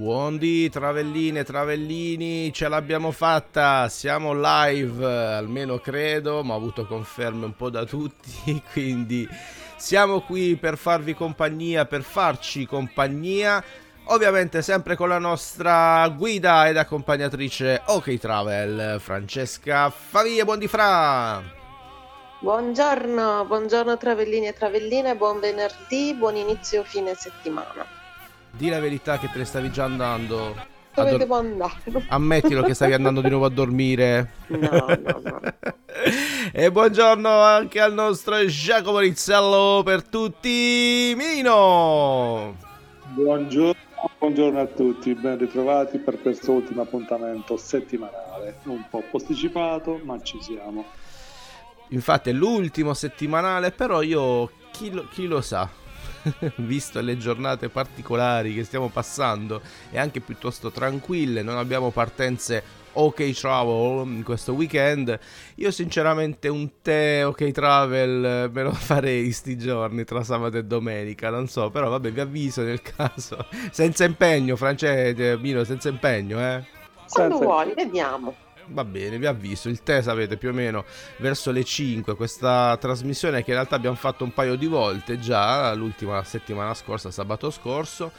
Buondì travelline, travellini, ce l'abbiamo fatta, siamo live, almeno credo, ma ho avuto conferme un po' da tutti, quindi siamo qui per farvi compagnia, per farci compagnia, ovviamente sempre con la nostra guida ed accompagnatrice OK Travel, Francesca Favia, buondì Fra! Buongiorno, buongiorno travellini e travelline, buon venerdì, buon inizio fine settimana. Di la verità che te ne stavi già andando. Dove devo andare? Ammettilo che stavi andando di nuovo a dormire. No, no, no. E buongiorno anche al nostro Giacomo Rizzello per tutti, Mino! Buongiorno, buongiorno a tutti, ben ritrovati per questo ultimo appuntamento settimanale, un po' posticipato, ma ci siamo. Infatti è l'ultimo settimanale, però io chi lo, chi lo sa, visto le giornate particolari che stiamo passando e anche piuttosto tranquille, non abbiamo partenze ok travel in questo weekend, io sinceramente un tè ok travel eh, me lo farei sti giorni tra sabato e domenica, non so, però vabbè vi avviso nel caso, senza impegno, Francesco, Mino, senza impegno, eh. Quando Senza- vuoi, vediamo. Va bene, vi avviso, il tè sapete più o meno verso le 5, questa trasmissione che in realtà abbiamo fatto un paio di volte già, l'ultima settimana scorsa, sabato scorso,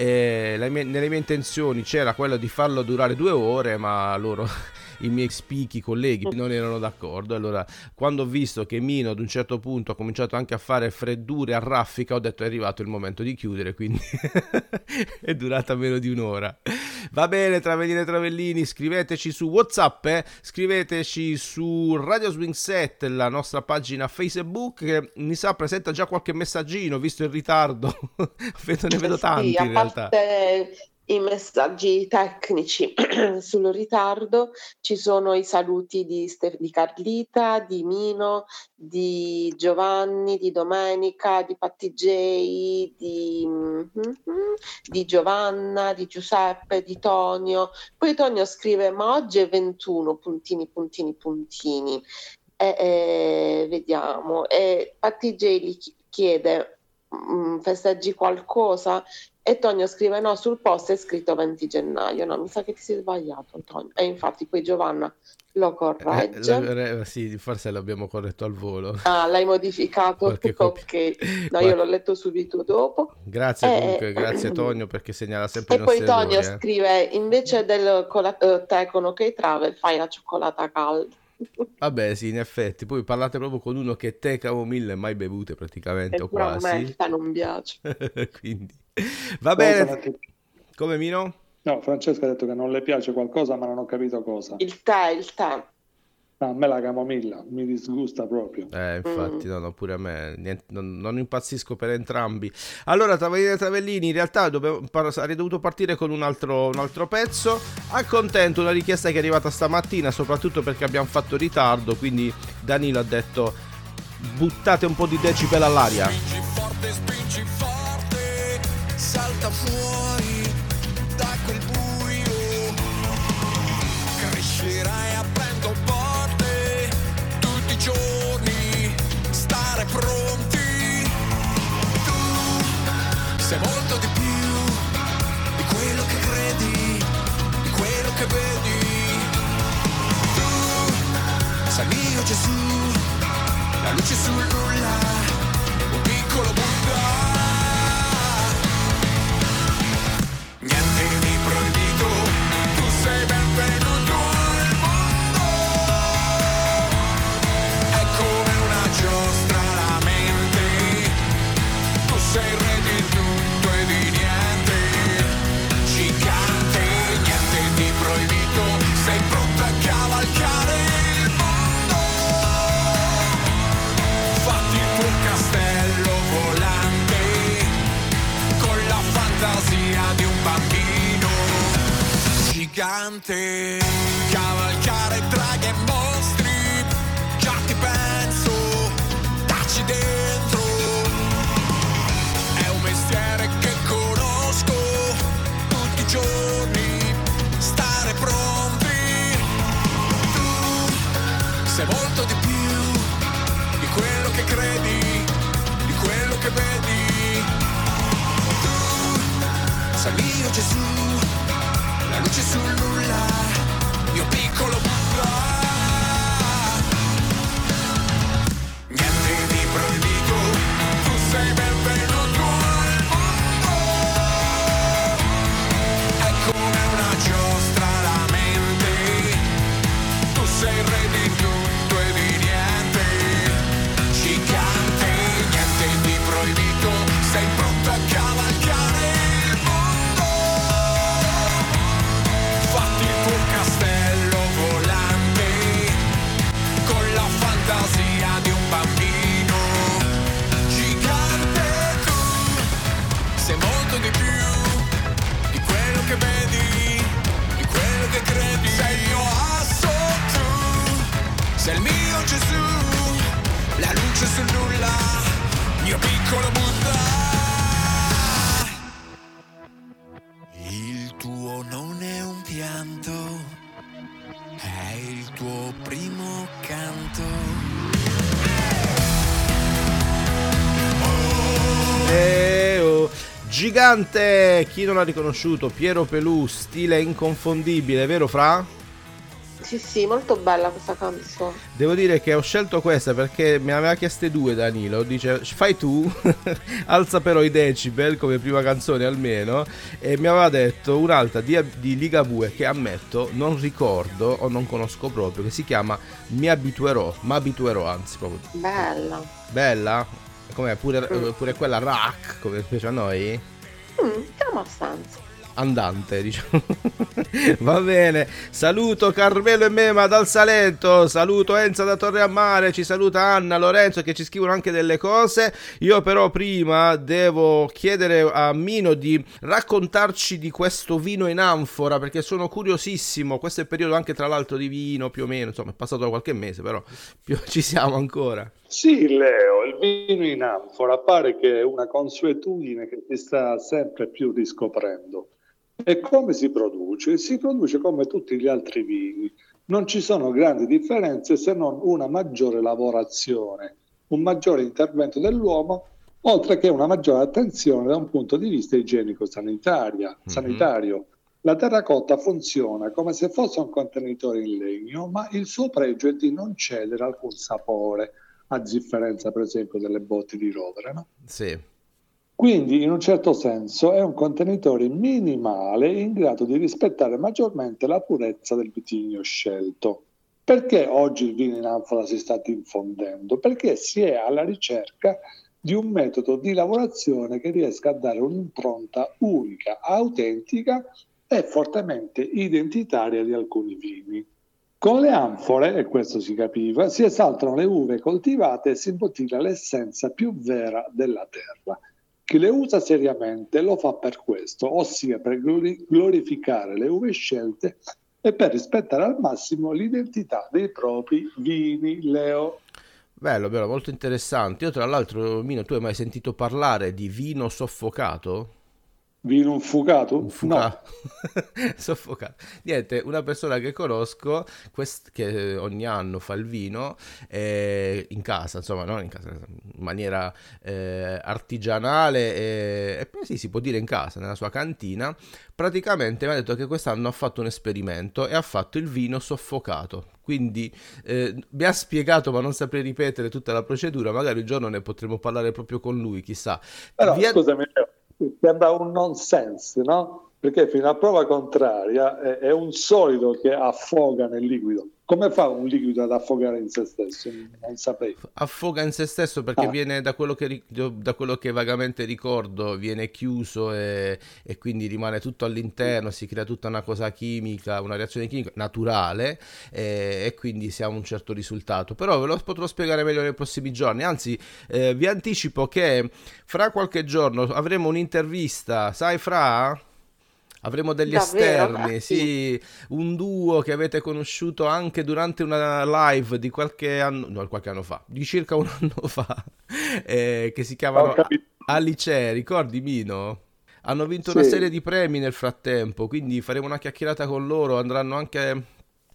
e mie- nelle mie intenzioni c'era quello di farlo durare due ore, ma loro, i miei spichi colleghi non erano d'accordo, allora quando ho visto che Mino ad un certo punto ha cominciato anche a fare freddure a raffica, ho detto è arrivato il momento di chiudere, quindi è durata meno di un'ora. Va bene, Travellini e Travellini, scriveteci su WhatsApp, eh? scriveteci su Radio Swing Set, la nostra pagina Facebook, che mi sa presenta già qualche messaggino, visto il ritardo. ne vedo sì, tanti in realtà. i messaggi tecnici sul ritardo, ci sono i saluti di, Ste- di Carlita, di Mino, di Giovanni, di Domenica, di Patti J, di, mhm, di Giovanna, di Giuseppe, di Tonio. Poi Tonio scrive: Ma oggi è 21, puntini, puntini, puntini. E, e vediamo. E Patti J gli chi- chiede: "Mm, Festeggi qualcosa? E Tonio scrive: No, sul post è scritto 20 gennaio. No, mi sa che ti sei sbagliato, Tonio. E infatti poi Giovanna lo Eh, corregge. la- eh, sì, forse l'abbiamo corretto al volo. Ah, l'hai modificato? Copia. Ok, no, io l'ho letto subito dopo. Grazie Eh, comunque, eh, grazie Tonio perché segnala sempre E i poi Tonio errori, eh. scrive: Invece del cola- eh, tè con OK Travel, fai la cioccolata calda. Vabbè, sì, in effetti. Poi parlate proprio con uno che tè camomille mai bevute praticamente E o pure a me quasi. non piace. Quindi va Cosa bene. Come Mino? No, Francesca ha detto che non le piace qualcosa, ma non ho capito cosa. Il tè, il tè. No, a me la camomilla mi disgusta proprio. Eh, infatti, Mm. no, no, pure a me niente- non, non impazzisco per entrambi. Allora, Travellini e Travellini, in realtà dovevo, par- sarei dovuto partire con un altro, un altro pezzo. Accontento una richiesta che è arrivata stamattina, soprattutto perché abbiamo fatto ritardo. Quindi Danilo ha detto: buttate un po' di decibel all'aria. Spingi forte, spingi forte, salta fuori pronti. Tu sei molto di più di quello che credi, di quello che vedi. Tu sei mio Gesù, la luce sul nulla. Gigante. Cavalcare draghi e luce sul nulla, mio piccolo Buddha. Il tuo non è un pianto, è il tuo primo canto. Eh, oh. Gigante, chi non ha riconosciuto Piero Pelù, stile inconfondibile, vero Fra? Sì, sì, molto bella questa canzone. Devo dire che ho scelto questa perché me aveva chieste due Danilo. Dice fai tu, alza però i decibel come prima canzone almeno. E mi aveva detto un'altra di, di Ligabue che ammetto non ricordo o non conosco proprio, che si chiama Mi abituerò, ma abituerò anzi proprio. Bella. Bella? Com'è? Pure, pure quella rock come piace a noi? Mm, abbastanza. Andante, diciamo. Va bene. Saluto Carmelo e Mema dal Salento. Saluto Enza da Torre a Mare. Ci saluta Anna, Lorenzo che ci scrivono anche delle cose. Io però prima devo chiedere a Mino di raccontarci di questo vino in anfora perché sono curiosissimo. Questo è il periodo anche tra l'altro di vino più o meno, insomma, è passato qualche mese, però ci siamo ancora. Sì, Leo, il vino in anfora pare che è una consuetudine che si sta sempre più riscoprendo. E come si produce? Si produce come tutti gli altri vini. Non ci sono grandi differenze se non una maggiore lavorazione, un maggiore intervento dell'uomo, oltre che una maggiore attenzione da un punto di vista igienico-sanitario. sanitario. La terracotta funziona come se fosse un contenitore in legno, ma il suo pregio è di non cedere alcun sapore, a differenza per esempio delle botti di rovere. No? Sì. Quindi in un certo senso è un contenitore minimale in grado di rispettare maggiormente la purezza del vitigno scelto. Perché oggi il vino in anfora si sta diffondendo? Perché si è alla ricerca di un metodo di lavorazione che riesca a dare un'impronta unica, autentica e fortemente identitaria di alcuni vini. Con le anfore, e questo si capiva, si esaltano le uve coltivate e si imbottiglia l'essenza più vera della terra. Chi le usa seriamente lo fa per questo, ossia per glori- glorificare le uve scelte e per rispettare al massimo l'identità dei propri vini, Leo. Bello, bello, molto interessante. Io tra l'altro, Mino, tu hai mai sentito parlare di vino soffocato? Vino infuocato? Un fuca- Soffocato. Niente, una persona che conosco quest- che ogni anno fa il vino eh, in casa, insomma, non in casa, in maniera eh, artigianale e, e poi sì, si può dire in casa, nella sua cantina. Praticamente mi ha detto che quest'anno ha fatto un esperimento e ha fatto il vino soffocato. Quindi eh, mi ha spiegato, ma non saprei ripetere tutta la procedura. Magari un giorno ne potremo parlare proprio con lui, chissà. Però Via- scusami, sembra un nonsense, no? Perché fino a prova contraria è, è un solido che affoga nel liquido. Come fa un liquido ad affogare in se stesso? Non saprei. affoga in se stesso perché Ah. viene da quello che, da quello che vagamente ricordo, viene chiuso e, e quindi rimane tutto all'interno, si crea tutta una cosa chimica, una reazione chimica naturale e, e quindi si ha un certo risultato. Però ve lo potrò spiegare meglio nei prossimi giorni. Anzi, eh, vi anticipo che fra qualche giorno avremo un'intervista, sai Fra? Avremo degli Davvero? esterni, Ah, sì, un duo che avete conosciuto anche durante una live di qualche anno, no, qualche anno fa, di circa un anno fa, eh, che si chiamano. Alice, ricordi Mino? Hanno vinto una Sì. serie di premi nel frattempo, quindi faremo una chiacchierata con loro, andranno anche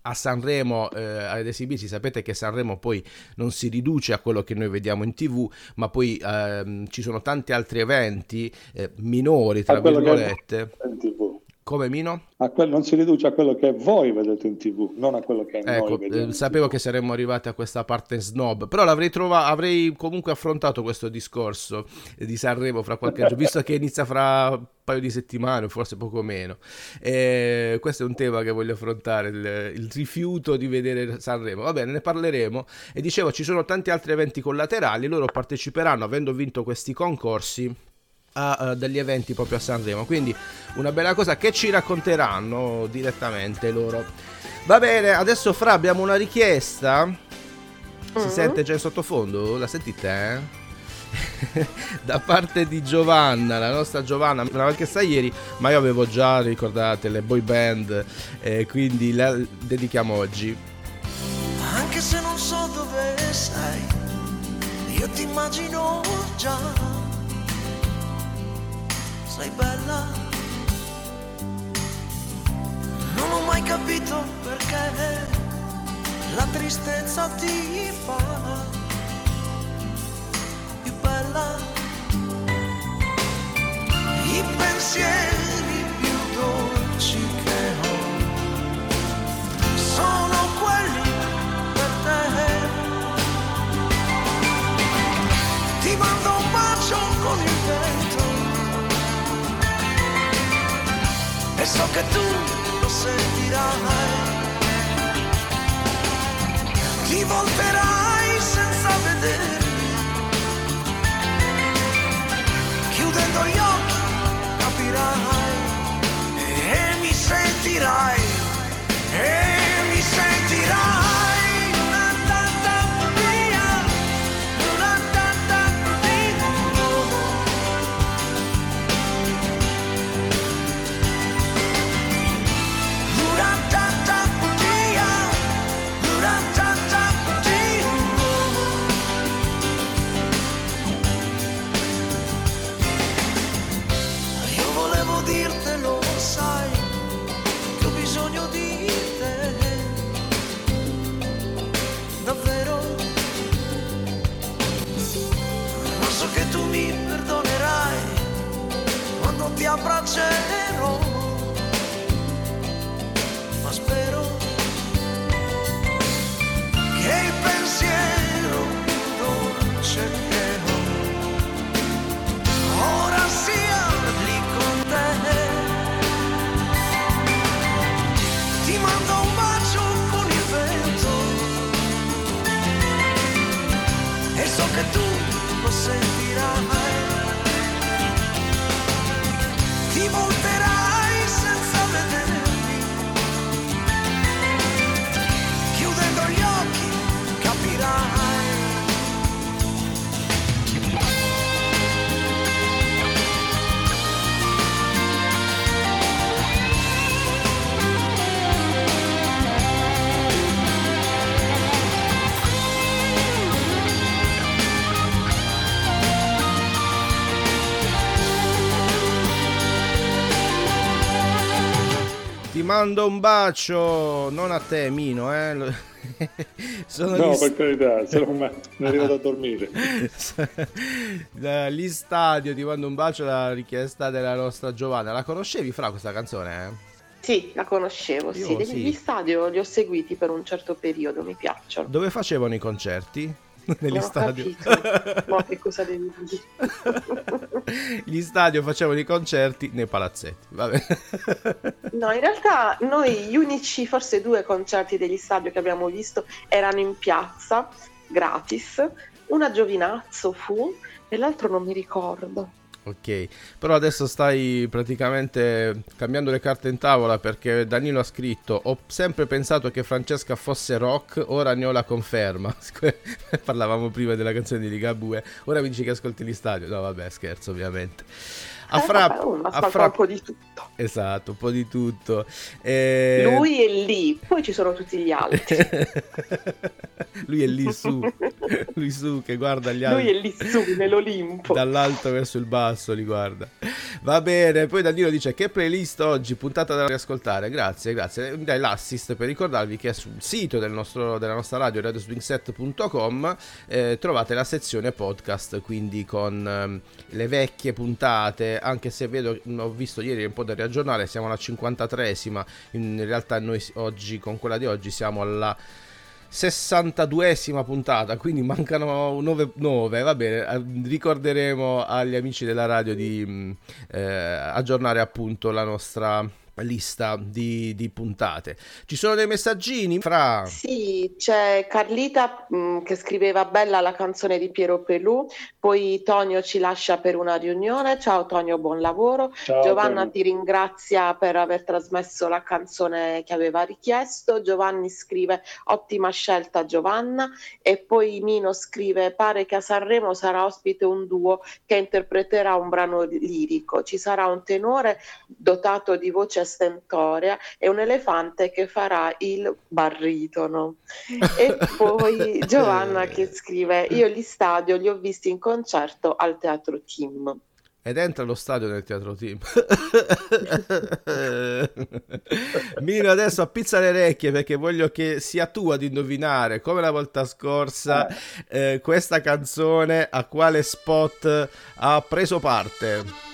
a Sanremo eh, ad esibirsi. Sapete che Sanremo poi non si riduce a quello che noi vediamo in TV, ma poi ehm, ci sono tanti altri eventi eh, minori, tra che- virgolette. TV. Come Mino? A quel- non si riduce a quello che voi vedete in TV, non a quello che Ecco, eh, sapevo che saremmo arrivati a questa parte snob, però l'avrei trovato, avrei comunque affrontato questo discorso eh, di Sanremo fra qualche giorno, visto che inizia fra un paio di settimane, forse poco meno. E questo è un tema che voglio affrontare, il, il rifiuto di vedere Sanremo. Va bene, ne parleremo. E dicevo, ci sono tanti altri eventi collaterali, loro parteciperanno, avendo vinto questi concorsi, a eh, degli eventi proprio a Sanremo. Quindi una bella cosa che ci racconteranno direttamente loro. Va bene, adesso Fra abbiamo una richiesta. Si Mm. sente già in sottofondo? La sentite? eh? da parte di Giovanna, la nostra Giovanna, me l'aveva chiesta ieri, ma io avevo già, ricordate, le boy band, eh, quindi la dedichiamo oggi. Anche se non so dove sei, io ti immagino già. Sei bella. Non ho mai capito perché la tristezza ti fa più bella. I pensieri so che tu lo sentirai. Ti volterai senza vedermi, chiudendo gli occhi capirai e mi sentirai, e ti mando un bacio, non a te Mino, eh. Sono No, gli, per carità, se non mi è arrivato a dormire. gli stadio, ti mando un bacio la richiesta della nostra Giovanna. La conoscevi fra questa canzone? eh? Sì, la conoscevo, Io sì. sì. Gli stadio li ho seguiti per un certo periodo, mi piacciono. Dove facevano i concerti? Negli stadio. Ma che cosa devi dire? Gli stadio facevano i concerti nei palazzetti. Vabbè. No, in realtà noi gli unici, forse due concerti degli stadio che abbiamo visto erano in piazza, gratis. Una Giovinazzo fu e l'altro non mi ricordo. Ok, però adesso stai praticamente cambiando le carte in tavola perché Danilo ha scritto ho sempre pensato che Francesca fosse rock, ora ne ho la conferma. Parlavamo prima della canzone di Ligabue, ora mi dici che ascolti gli stadio. No vabbè, scherzo ovviamente. A Eh, Fra... vabbè, uno a Fra- un po' di tutto. Esatto, un po' di tutto. Eh, Lui è lì, poi ci sono tutti gli altri. Lui è lì su, lui su che guarda gli altri. Lui è lì su, nell'Olimpo. Dall'alto verso il basso li guarda. Va bene, poi Danilo dice che playlist oggi, puntata da riascoltare. Grazie, grazie. Dai l'assist per ricordarvi che sul sito del nostro- della nostra radio, radioswingset.com, eh, trovate la sezione podcast, quindi con ehm, le vecchie puntate, anche se vedo, ho visto ieri un po' da riaggiornare, siamo alla 53esima, in realtà noi oggi, con quella di oggi, siamo alla 62esima puntata, quindi mancano 9, 9, va bene, ricorderemo agli amici della radio di mh, eh, aggiornare appunto la nostra lista di, di puntate. Ci sono dei messaggini fra... Sì, c'è Carlita mh, che scriveva bella la canzone di Piero Pelù, poi Tonio ci lascia per una riunione. Ciao Tonio, buon lavoro. Ciao, Giovanna Tonio. ti ringrazia per aver trasmesso la canzone che aveva richiesto. Giovanni scrive ottima scelta Giovanna e poi Mino scrive pare che a Sanremo sarà ospite un duo che interpreterà un brano lirico. Ci sarà un tenore dotato di voce stentorea e un elefante che farà il baritono. E poi Giovanna che scrive io gli stadio li ho visti in concerto al Teatro Team. Ed entra allo stadio del teatro team. Mino adesso appizza le orecchie perché voglio che sia tu ad indovinare, come la volta scorsa, eh, questa canzone a quale spot ha preso parte.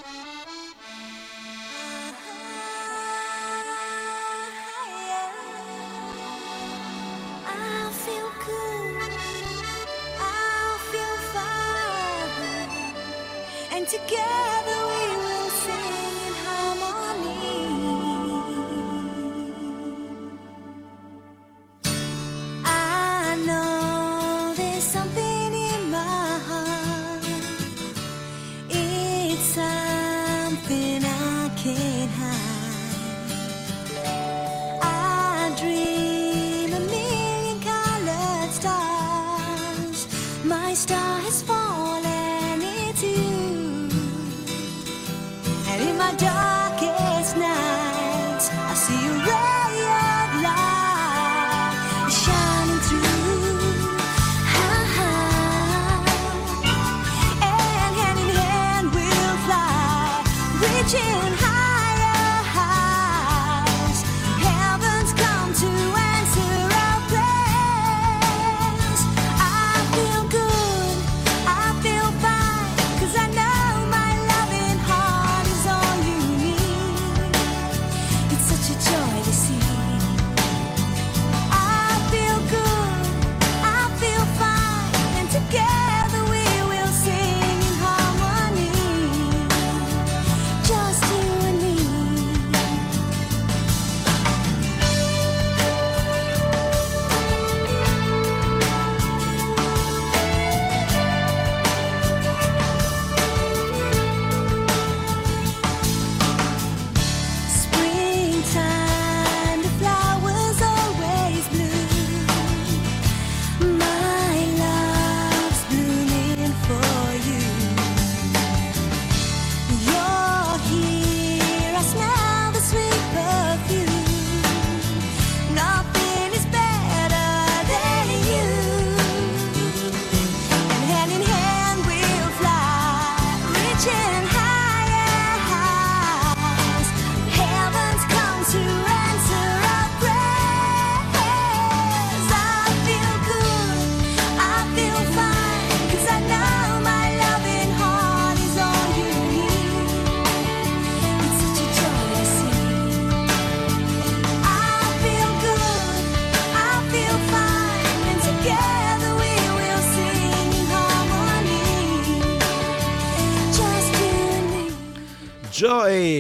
watching.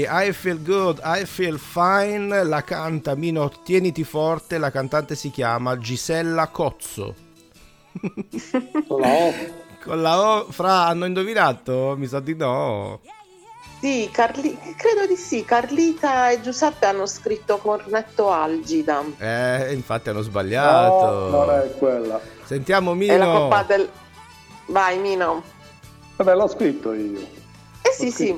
I feel good, I feel fine, la canta Mino, tieniti forte, la cantante si chiama Gisella Cozzo. Con la O. Con la O, fra, hanno indovinato? Mi sa di no. Sì, Carli- credo di sì. Carlita e Giuseppe hanno scritto Cornetto Algida. Eh, infatti hanno sbagliato. No, non è quella. Sentiamo È la Mino. coppa del... Vai, Mino. Vabbè, l'ho scritto io. Eh sì, sì.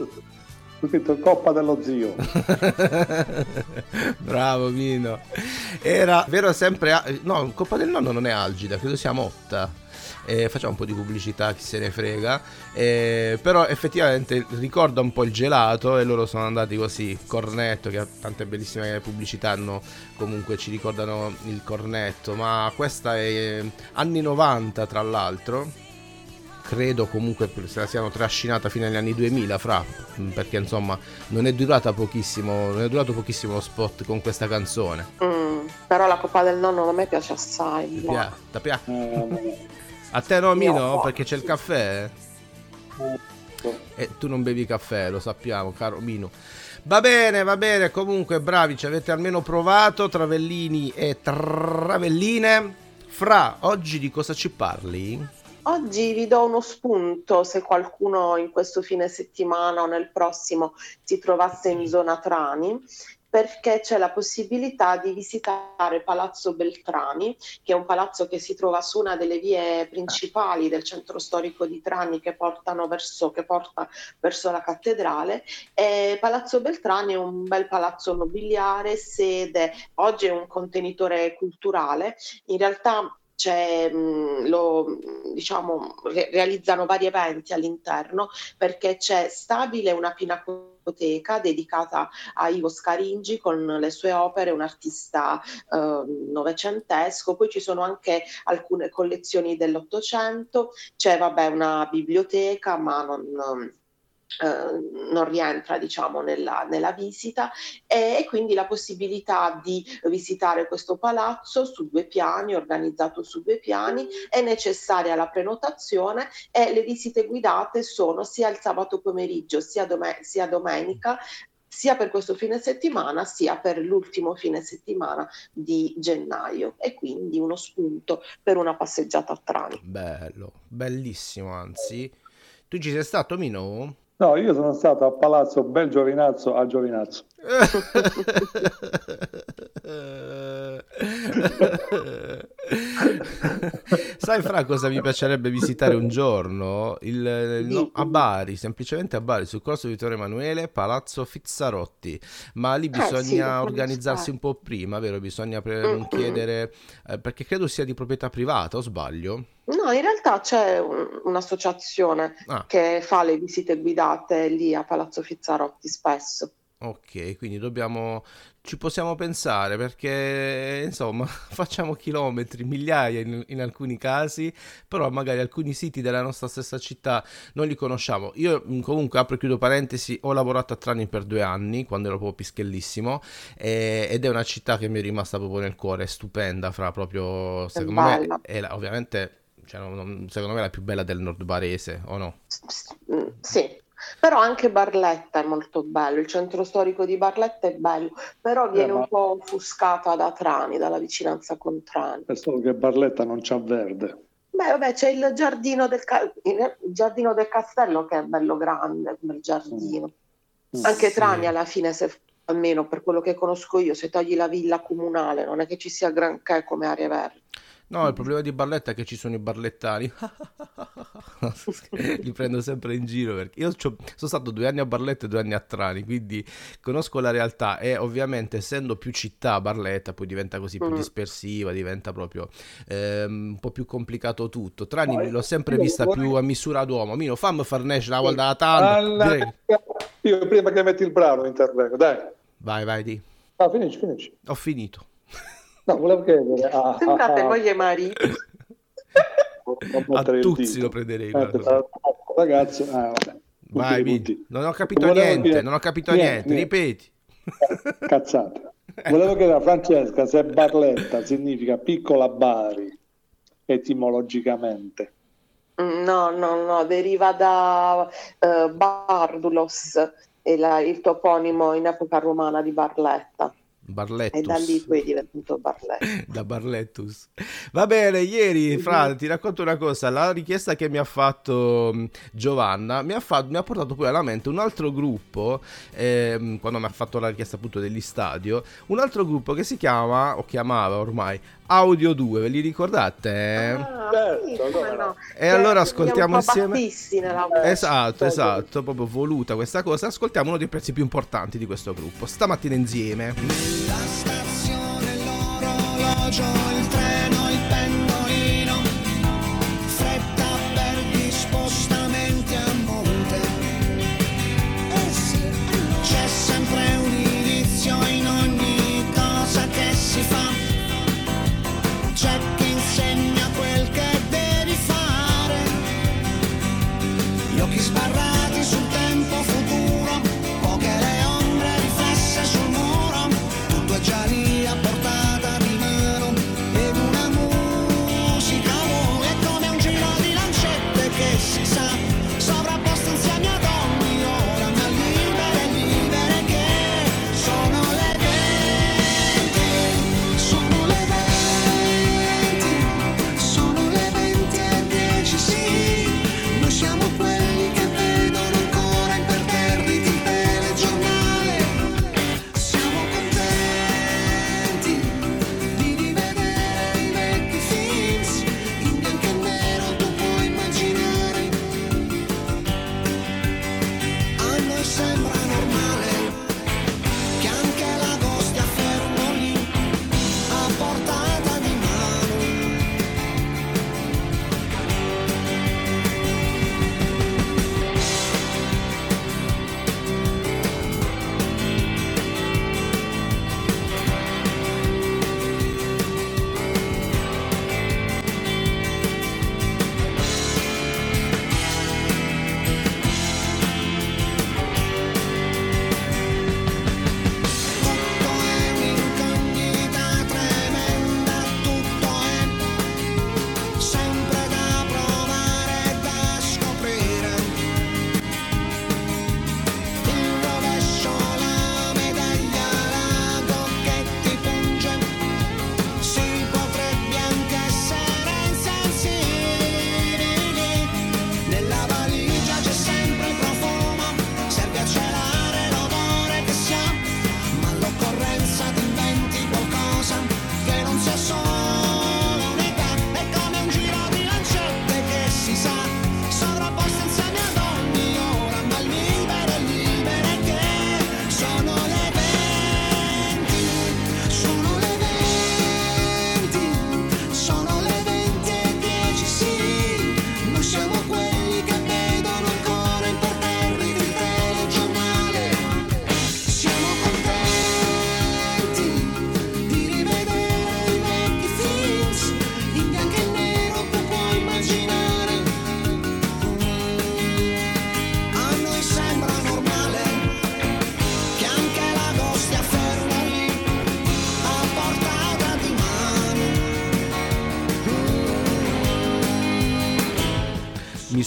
Ho scritto Coppa dello Zio. Bravo Mino. Era vero sempre. No, Coppa del Nonno non è Algida, credo sia Motta. Eh, facciamo un po' di pubblicità, chi se ne frega. Eh, però effettivamente ricorda un po' il gelato e loro sono andati così. Cornetto, che ha tante bellissime pubblicità, hanno, comunque ci ricordano il cornetto. Ma questa è eh, anni 90 tra l'altro. Credo comunque se la siano trascinata fino agli anni 2000, fra, perché insomma non è durata pochissimo, non è durato pochissimo lo spot con questa canzone. Mm, però la coppa del nonno a me piace assai. Pia- ti pia- Eh, A te no, Mino? No. Perché c'è il caffè? E tu non bevi caffè, lo sappiamo, caro Mino. Va bene, va bene, comunque bravi, ci avete almeno provato, Travellini e Travelline. Fra, oggi di cosa ci parli? Oggi vi do uno spunto se qualcuno in questo fine settimana o nel prossimo si trovasse in zona Trani, perché c'è la possibilità di visitare Palazzo Beltrani, che è un palazzo che si trova su una delle vie principali del centro storico di Trani che, verso, che porta verso la cattedrale. E palazzo Beltrani è un bel palazzo nobiliare, sede, oggi è un contenitore culturale, in realtà c'è, mh, lo, diciamo, re- realizzano vari eventi all'interno perché c'è stabile una pinacoteca dedicata a Ivo Scaringi con le sue opere, un artista eh, novecentesco, poi ci sono anche alcune collezioni dell'Ottocento, c'è vabbè una biblioteca ma non... eh, non rientra diciamo nella, nella visita e, e quindi la possibilità di visitare questo palazzo su due piani, organizzato su due piani, è necessaria la prenotazione e le visite guidate sono sia il sabato pomeriggio sia, dome- sia domenica sia per questo fine settimana sia per l'ultimo fine settimana di gennaio e quindi uno spunto per una passeggiata a Trani. Bello, bellissimo anzi. Tu ci sei stato, Mino? No, io sono stato a Palazzo Bel Giovinazzo a Giovinazzo. Sai Fra cosa mi piacerebbe visitare un giorno? Il, no, a Bari, semplicemente a Bari, sul corso Vittorio Emanuele, Palazzo Fizzarotti. Ma lì Eh, sì, lo bisogna conosco. organizzarsi un po' prima, vero? Bisogna pre- Mm, mm. chiedere, eh, perché credo sia di proprietà privata, o sbaglio? No, in realtà c'è un- un'associazione Ah. che fa le visite guidate lì a Palazzo Fizzarotti spesso. Ok, quindi dobbiamo, ci possiamo pensare perché insomma facciamo chilometri, migliaia in, in alcuni casi, però magari alcuni siti della nostra stessa città non li conosciamo. Io mh, comunque apro e chiudo parentesi, ho lavorato a Trani per due anni quando ero proprio pischellissimo e- ed è una città che mi è rimasta proprio nel cuore, è stupenda, fra proprio secondo me è la- ovviamente cioè, secondo me è la più bella del nord barese, o no? Mm, Sì, però anche Barletta è molto bello, il centro storico di Barletta è bello, però viene ma- un po' offuscata da Trani, dalla vicinanza con Trani. È solo che Barletta non c'ha verde. Beh, vabbè, c'è il giardino del, ca- il giardino del castello che è bello grande, bel giardino. Anche Sì. Trani alla fine, se, almeno per quello che conosco io, se togli la villa comunale, non è che ci sia granché come aree verdi. No, il problema di Barletta è che ci sono i barlettani. Li prendo sempre in giro perché io sono stato due anni a Barletta e due anni a Trani, quindi conosco la realtà e ovviamente essendo più città Barletta poi diventa così più Mm. dispersiva, diventa proprio ehm, un po' più complicato tutto. Trani l'ho sempre vista più a misura d'uomo. Mino, fammi far nascere una volta. Alla- Direi- Io prima che metti il brano intervengo, dai. Vai, vai, di. Ah, finisci, finisci. Ho finito. No, volevo chiedere a, Sembrate voi e marito. A Tuzzi lo prenderei. Eh, guarda. pensavo, ragazzo, ah, vabbè. Vai. Non ho capito Volevo niente, dire- non ho capito niente, niente. niente. Ripeti. Cazzate. Volevo chiedere a Francesca se Barletta significa piccola Bari etimologicamente. No, no, no, deriva da eh, Bardulos, e la- il toponimo in epoca romana di Barletta. Barlettus. E da lì poi è diventato Barletta. da Barlettus. Va bene, ieri, Fra, ti racconto una cosa, la richiesta che mi ha fatto mh, Giovanna mi ha, fa- mi ha portato poi alla mente un altro gruppo, ehm, quando mi ha fatto la richiesta appunto degli stadio, un altro gruppo che si chiama, o chiamava ormai, Audio 2, ve li ricordate? Ah, sì, come no. E allora Siamo ascoltiamo insieme. nella. Esatto, esatto, proprio voluta questa cosa. Ascoltiamo uno dei pezzi più importanti di questo gruppo. Stamattina insieme. La stazione, l'orologio, il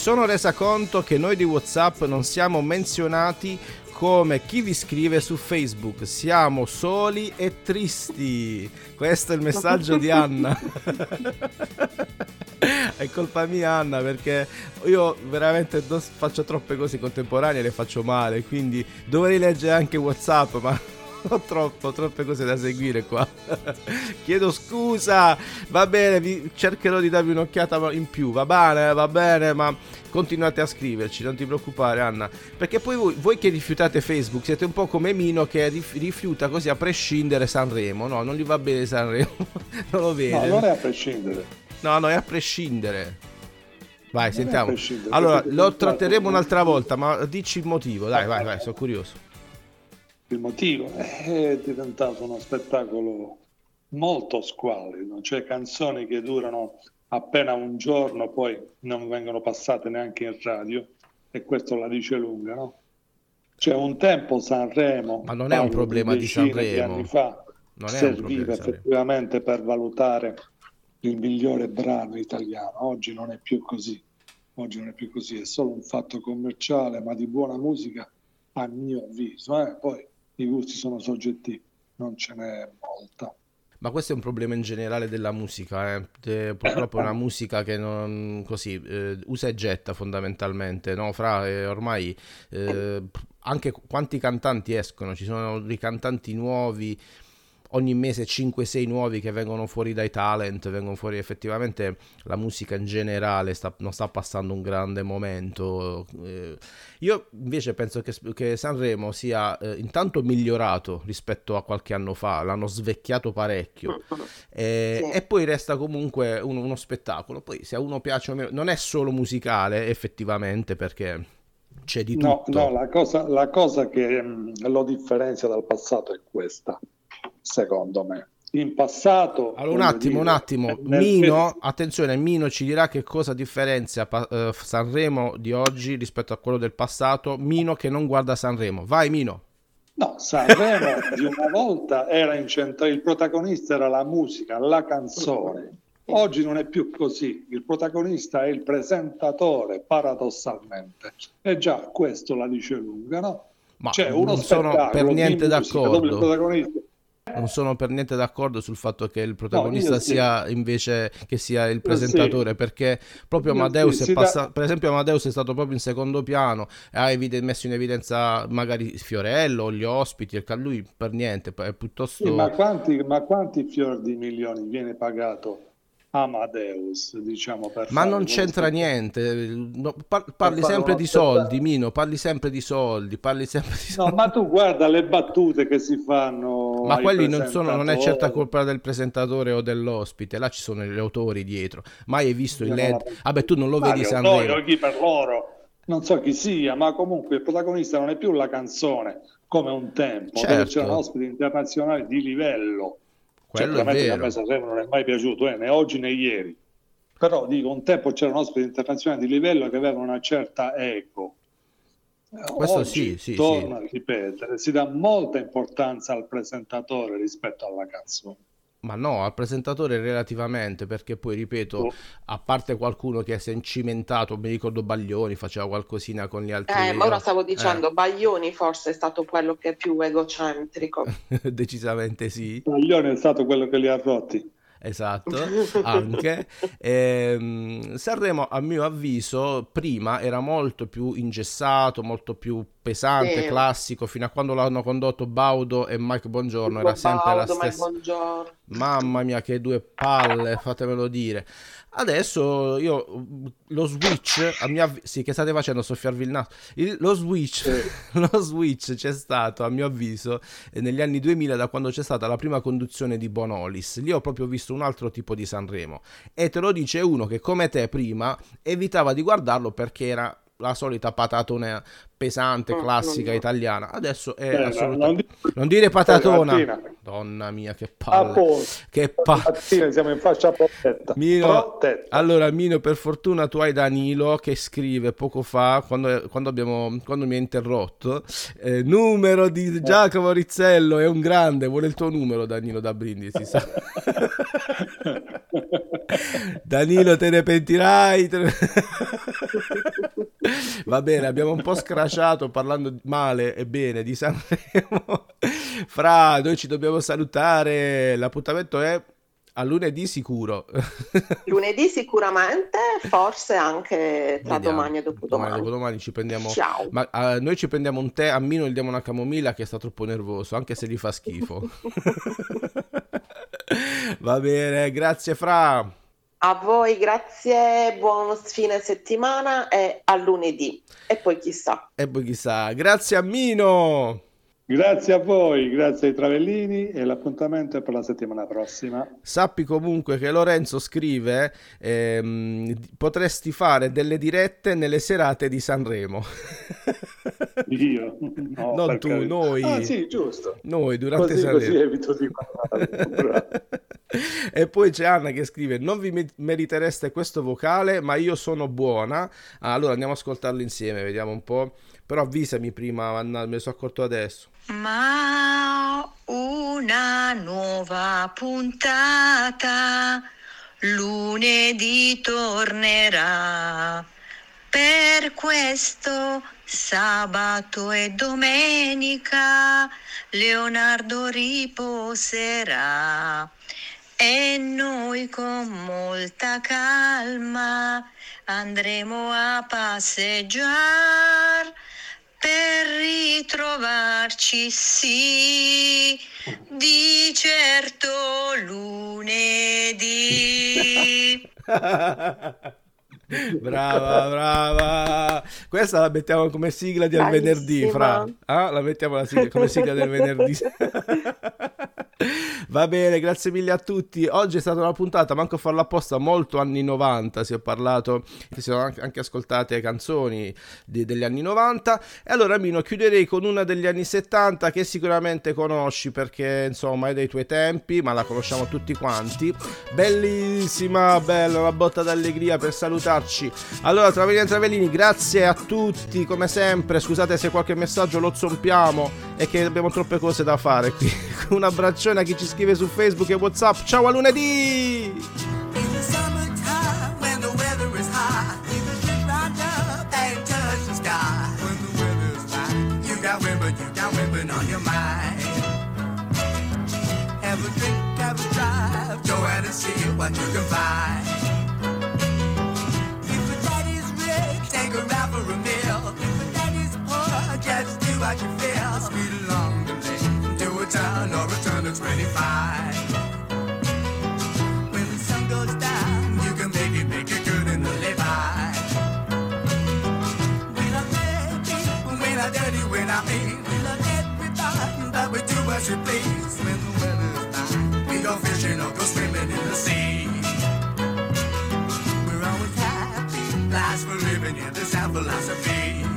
sono resa conto che noi di WhatsApp non siamo menzionati come chi vi scrive su Facebook. Siamo soli e tristi. Questo è il messaggio di Anna. è colpa mia Anna perché io veramente faccio troppe cose contemporanee le faccio male, quindi dovrei leggere anche WhatsApp, ma ho troppo, troppe cose da seguire qua. Chiedo scusa. Va bene, vi cercherò di darvi un'occhiata in più. Va bene, va bene, ma continuate a scriverci, non ti preoccupare Anna. Perché poi voi, voi che rifiutate Facebook siete un po' come Mino che rif- rifiuta così a prescindere Sanremo. No, non gli va bene Sanremo. non lo vede. No, non è a prescindere. No, no, è a prescindere. Vai, Non sentiamo. Allora, lo tratteremo un'altra volta, ma dici il motivo. Dai, vai, vai, sono curioso. Il motivo è diventato uno spettacolo molto squallido, cioè canzoni che durano appena un giorno, poi non vengono passate neanche in radio, e questo la dice lunga, no? Cioè un tempo Sanremo, Ma non è un problema di Sanremo. anni fa, Non è serviva di effettivamente per valutare il migliore brano italiano. Oggi non è più così. Oggi non è più così, è solo un fatto commerciale, ma di buona musica a mio avviso, eh. poi i gusti sono soggettivi, non ce n'è molta. Ma questo è un problema in generale della musica. Eh, purtroppo è una musica che non così eh, usa e getta fondamentalmente, no? Fra eh, ormai eh, anche quanti cantanti escono, ci sono dei cantanti nuovi, ogni mese 5-6 nuovi che vengono fuori dai talent, vengono fuori effettivamente la musica in generale sta- non sta passando un grande momento. Eh, io invece penso che, che Sanremo sia eh, intanto migliorato rispetto a qualche anno fa, l'hanno svecchiato parecchio eh, Sì. e poi resta comunque un- uno spettacolo. Poi se a uno piace o meno, non è solo musicale effettivamente perché c'è di No, tutto. no, la cosa, la cosa che mm, lo differenzia dal passato è questa, secondo me. In passato... Allora, un attimo, un dire, attimo. nel- Mino, attenzione, Mino ci dirà che cosa differenzia eh, Sanremo di oggi rispetto a quello del passato. Mino che non guarda Sanremo. Vai, Mino. No, Sanremo di una volta era incentrato, il protagonista era la musica, la canzone. Oggi non è più così, il protagonista è il presentatore, paradossalmente. E già questo la dice lunga, no? Ma C'è uno non sono per niente d'accordo. Non sono per niente d'accordo sul fatto che il protagonista sì. sia invece che sia il presentatore, perché proprio Io Amadeus sì, è passato, per esempio Amadeus è stato proprio in secondo piano e ha evide- messo in evidenza magari Fiorello, gli ospiti, e lui per niente, è piuttosto Sì, ma quanti, ma quanti fior di milioni viene pagato Amadeus, diciamo, per Ma non c'entra niente, no, par- parli sempre di soldi, Mino, parli sempre di soldi, parli sempre di No, soldi. ma tu guarda le battute che si fanno. Ma quelli non sono, non è certa colpa del presentatore o dell'ospite, là ci sono gli autori dietro. Mai hai visto il LED? Vabbè, tu non lo Ma vedi Sanremo. chi per loro, non so chi sia, ma comunque il protagonista non è più la canzone come un tempo, Certo. c'erano ospiti internazionali di livello. Che a me Sanremo non è mai piaciuto, eh, né oggi né ieri. Però dico, un tempo c'erano ospiti internazionali di livello che avevano una certa eco. Questo Oggi, sì, sì, torno a ripetere, si dà molta importanza al presentatore rispetto alla canzone. Ma no, al presentatore relativamente, perché poi ripeto, Oh. a parte qualcuno che si è incimentato, mi ricordo Baglioni, faceva qualcosina con gli altri. Eh, ma ora stavo eh, dicendo, Baglioni forse è stato quello che è più egocentrico. decisamente sì. Baglione è stato quello che li ha rotti. Esatto, anche. Ehm, Sanremo, a mio avviso, prima era molto più ingessato, molto più pesante, Sì. classico, fino a quando l'hanno condotto Baudo e Mike Bongiorno, era sempre la Baudo, il stessa. buongiorno. Mamma mia, che due palle, fatemelo dire. Adesso io lo switch, a avvi- sì, che state facendo? Soffiarvi il naso. Il- lo switch, lo switch c'è stato, a mio avviso, eh, negli anni 2000, da quando c'è stata la prima conduzione di Bonolis. Lì ho proprio visto un altro tipo di Sanremo. E te lo dice uno che, come te prima, evitava di guardarlo perché era la solita patatona pesante, classica italiana. Adesso è Eh, assolutamente. Non dire patatona. Martina. Donna mia, che palle. Che palle. Siamo in fascia protetta. Mino, Protetta. allora Mino, per fortuna tu hai Danilo che scrive poco fa, quando, quando abbiamo, quando mi ha interrotto, eh, numero di Giacomo Rizzello, è un grande, vuole il tuo numero Danilo da Brindisi. sa. Danilo te ne pentirai. te ne- Va bene, abbiamo un po' scrasciato parlando male e bene di Sanremo. Fra, noi ci dobbiamo salutare, l'appuntamento è a lunedì sicuro. Lunedì sicuramente, forse anche tra Vediamo. domani e Domani, dopodomani. dopodomani ci prendiamo. Ciao. Ma eh, noi ci prendiamo un tè, a Mino gli diamo una camomilla che sta troppo nervoso, anche se gli fa schifo. Va bene, grazie Fra. A voi grazie, buon fine settimana e a lunedì. E poi chissà. E poi chissà, grazie a Mino. Grazie a voi, grazie ai Travellini e l'appuntamento è per la settimana prossima. Sappi comunque che Lorenzo scrive: ehm, potresti fare delle dirette nelle serate di Sanremo. Io? No, non tu, carità. noi. Ah, sì, giusto. Noi durante Così, così Sanremo. evito di parlare. E poi c'è Anna che scrive: Non vi me- meritereste questo vocale, ma io sono buona. Ah, allora andiamo a ascoltarlo insieme, vediamo un po'. Però avvisami prima, Anna, me ne sono accorto adesso. Ma una nuova puntata lunedì tornerà. Per questo sabato e domenica Leonardo riposerà e noi con molta calma andremo a passeggiare per ritrovarci sì di certo lunedì. brava, brava. Questa la mettiamo come sigla del venerdì, Fra. Ah, la mettiamo la sigla- come sigla del venerdì. Va bene, grazie mille a tutti. Oggi è stata una puntata, manco a farla apposta, molto anni 90. Si è parlato, si sono anche, ascoltate canzoni di- degli anni 90. E allora, Mino, chiuderei con una degli anni 70 che sicuramente conosci perché insomma è dei tuoi tempi, ma la conosciamo tutti quanti. Bellissima, bella, una botta d'allegria per salutarci. Allora, Travellini e Travellini, grazie a tutti come sempre. Scusate se qualche messaggio lo zompiamo e che abbiamo troppe cose da fare qui. Un abbraccione a chi ci scrive attive su Facebook e Whatsapp. Ciao a lunedì! on your mind. Have a drink, have a drive, go out and see what you can find. If a daddy's rich, take a ride for a meal. If a daddy's poor, just do what you feel. A turn 25. When the sun goes down, you can make it, make it good and live by. We love baby, when I dirty, when I mean, we love everybody, but we do what you please. When the weather's fine, we go fishing or go swimming in the sea. We're always happy, life's for living, yeah, this our philosophy.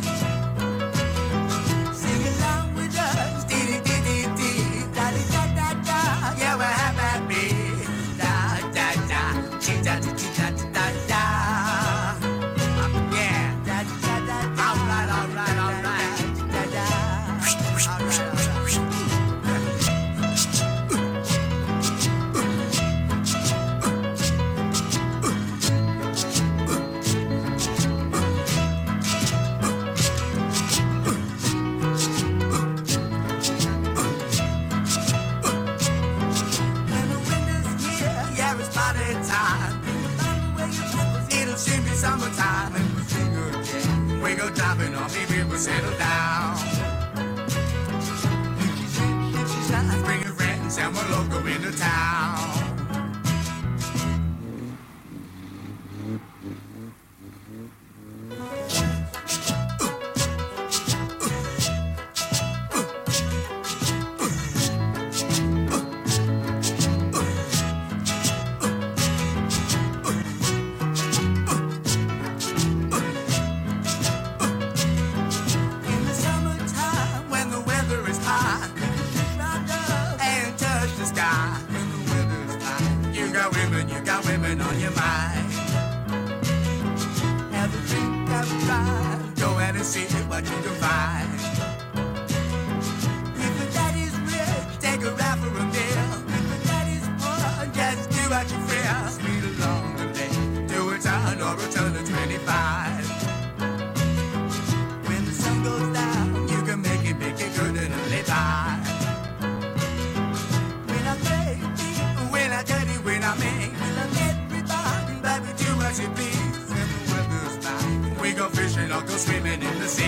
Fine, you got women, you got women on your mind. Have a drink, have a drive, go out and see what you can find. screaming in the sea.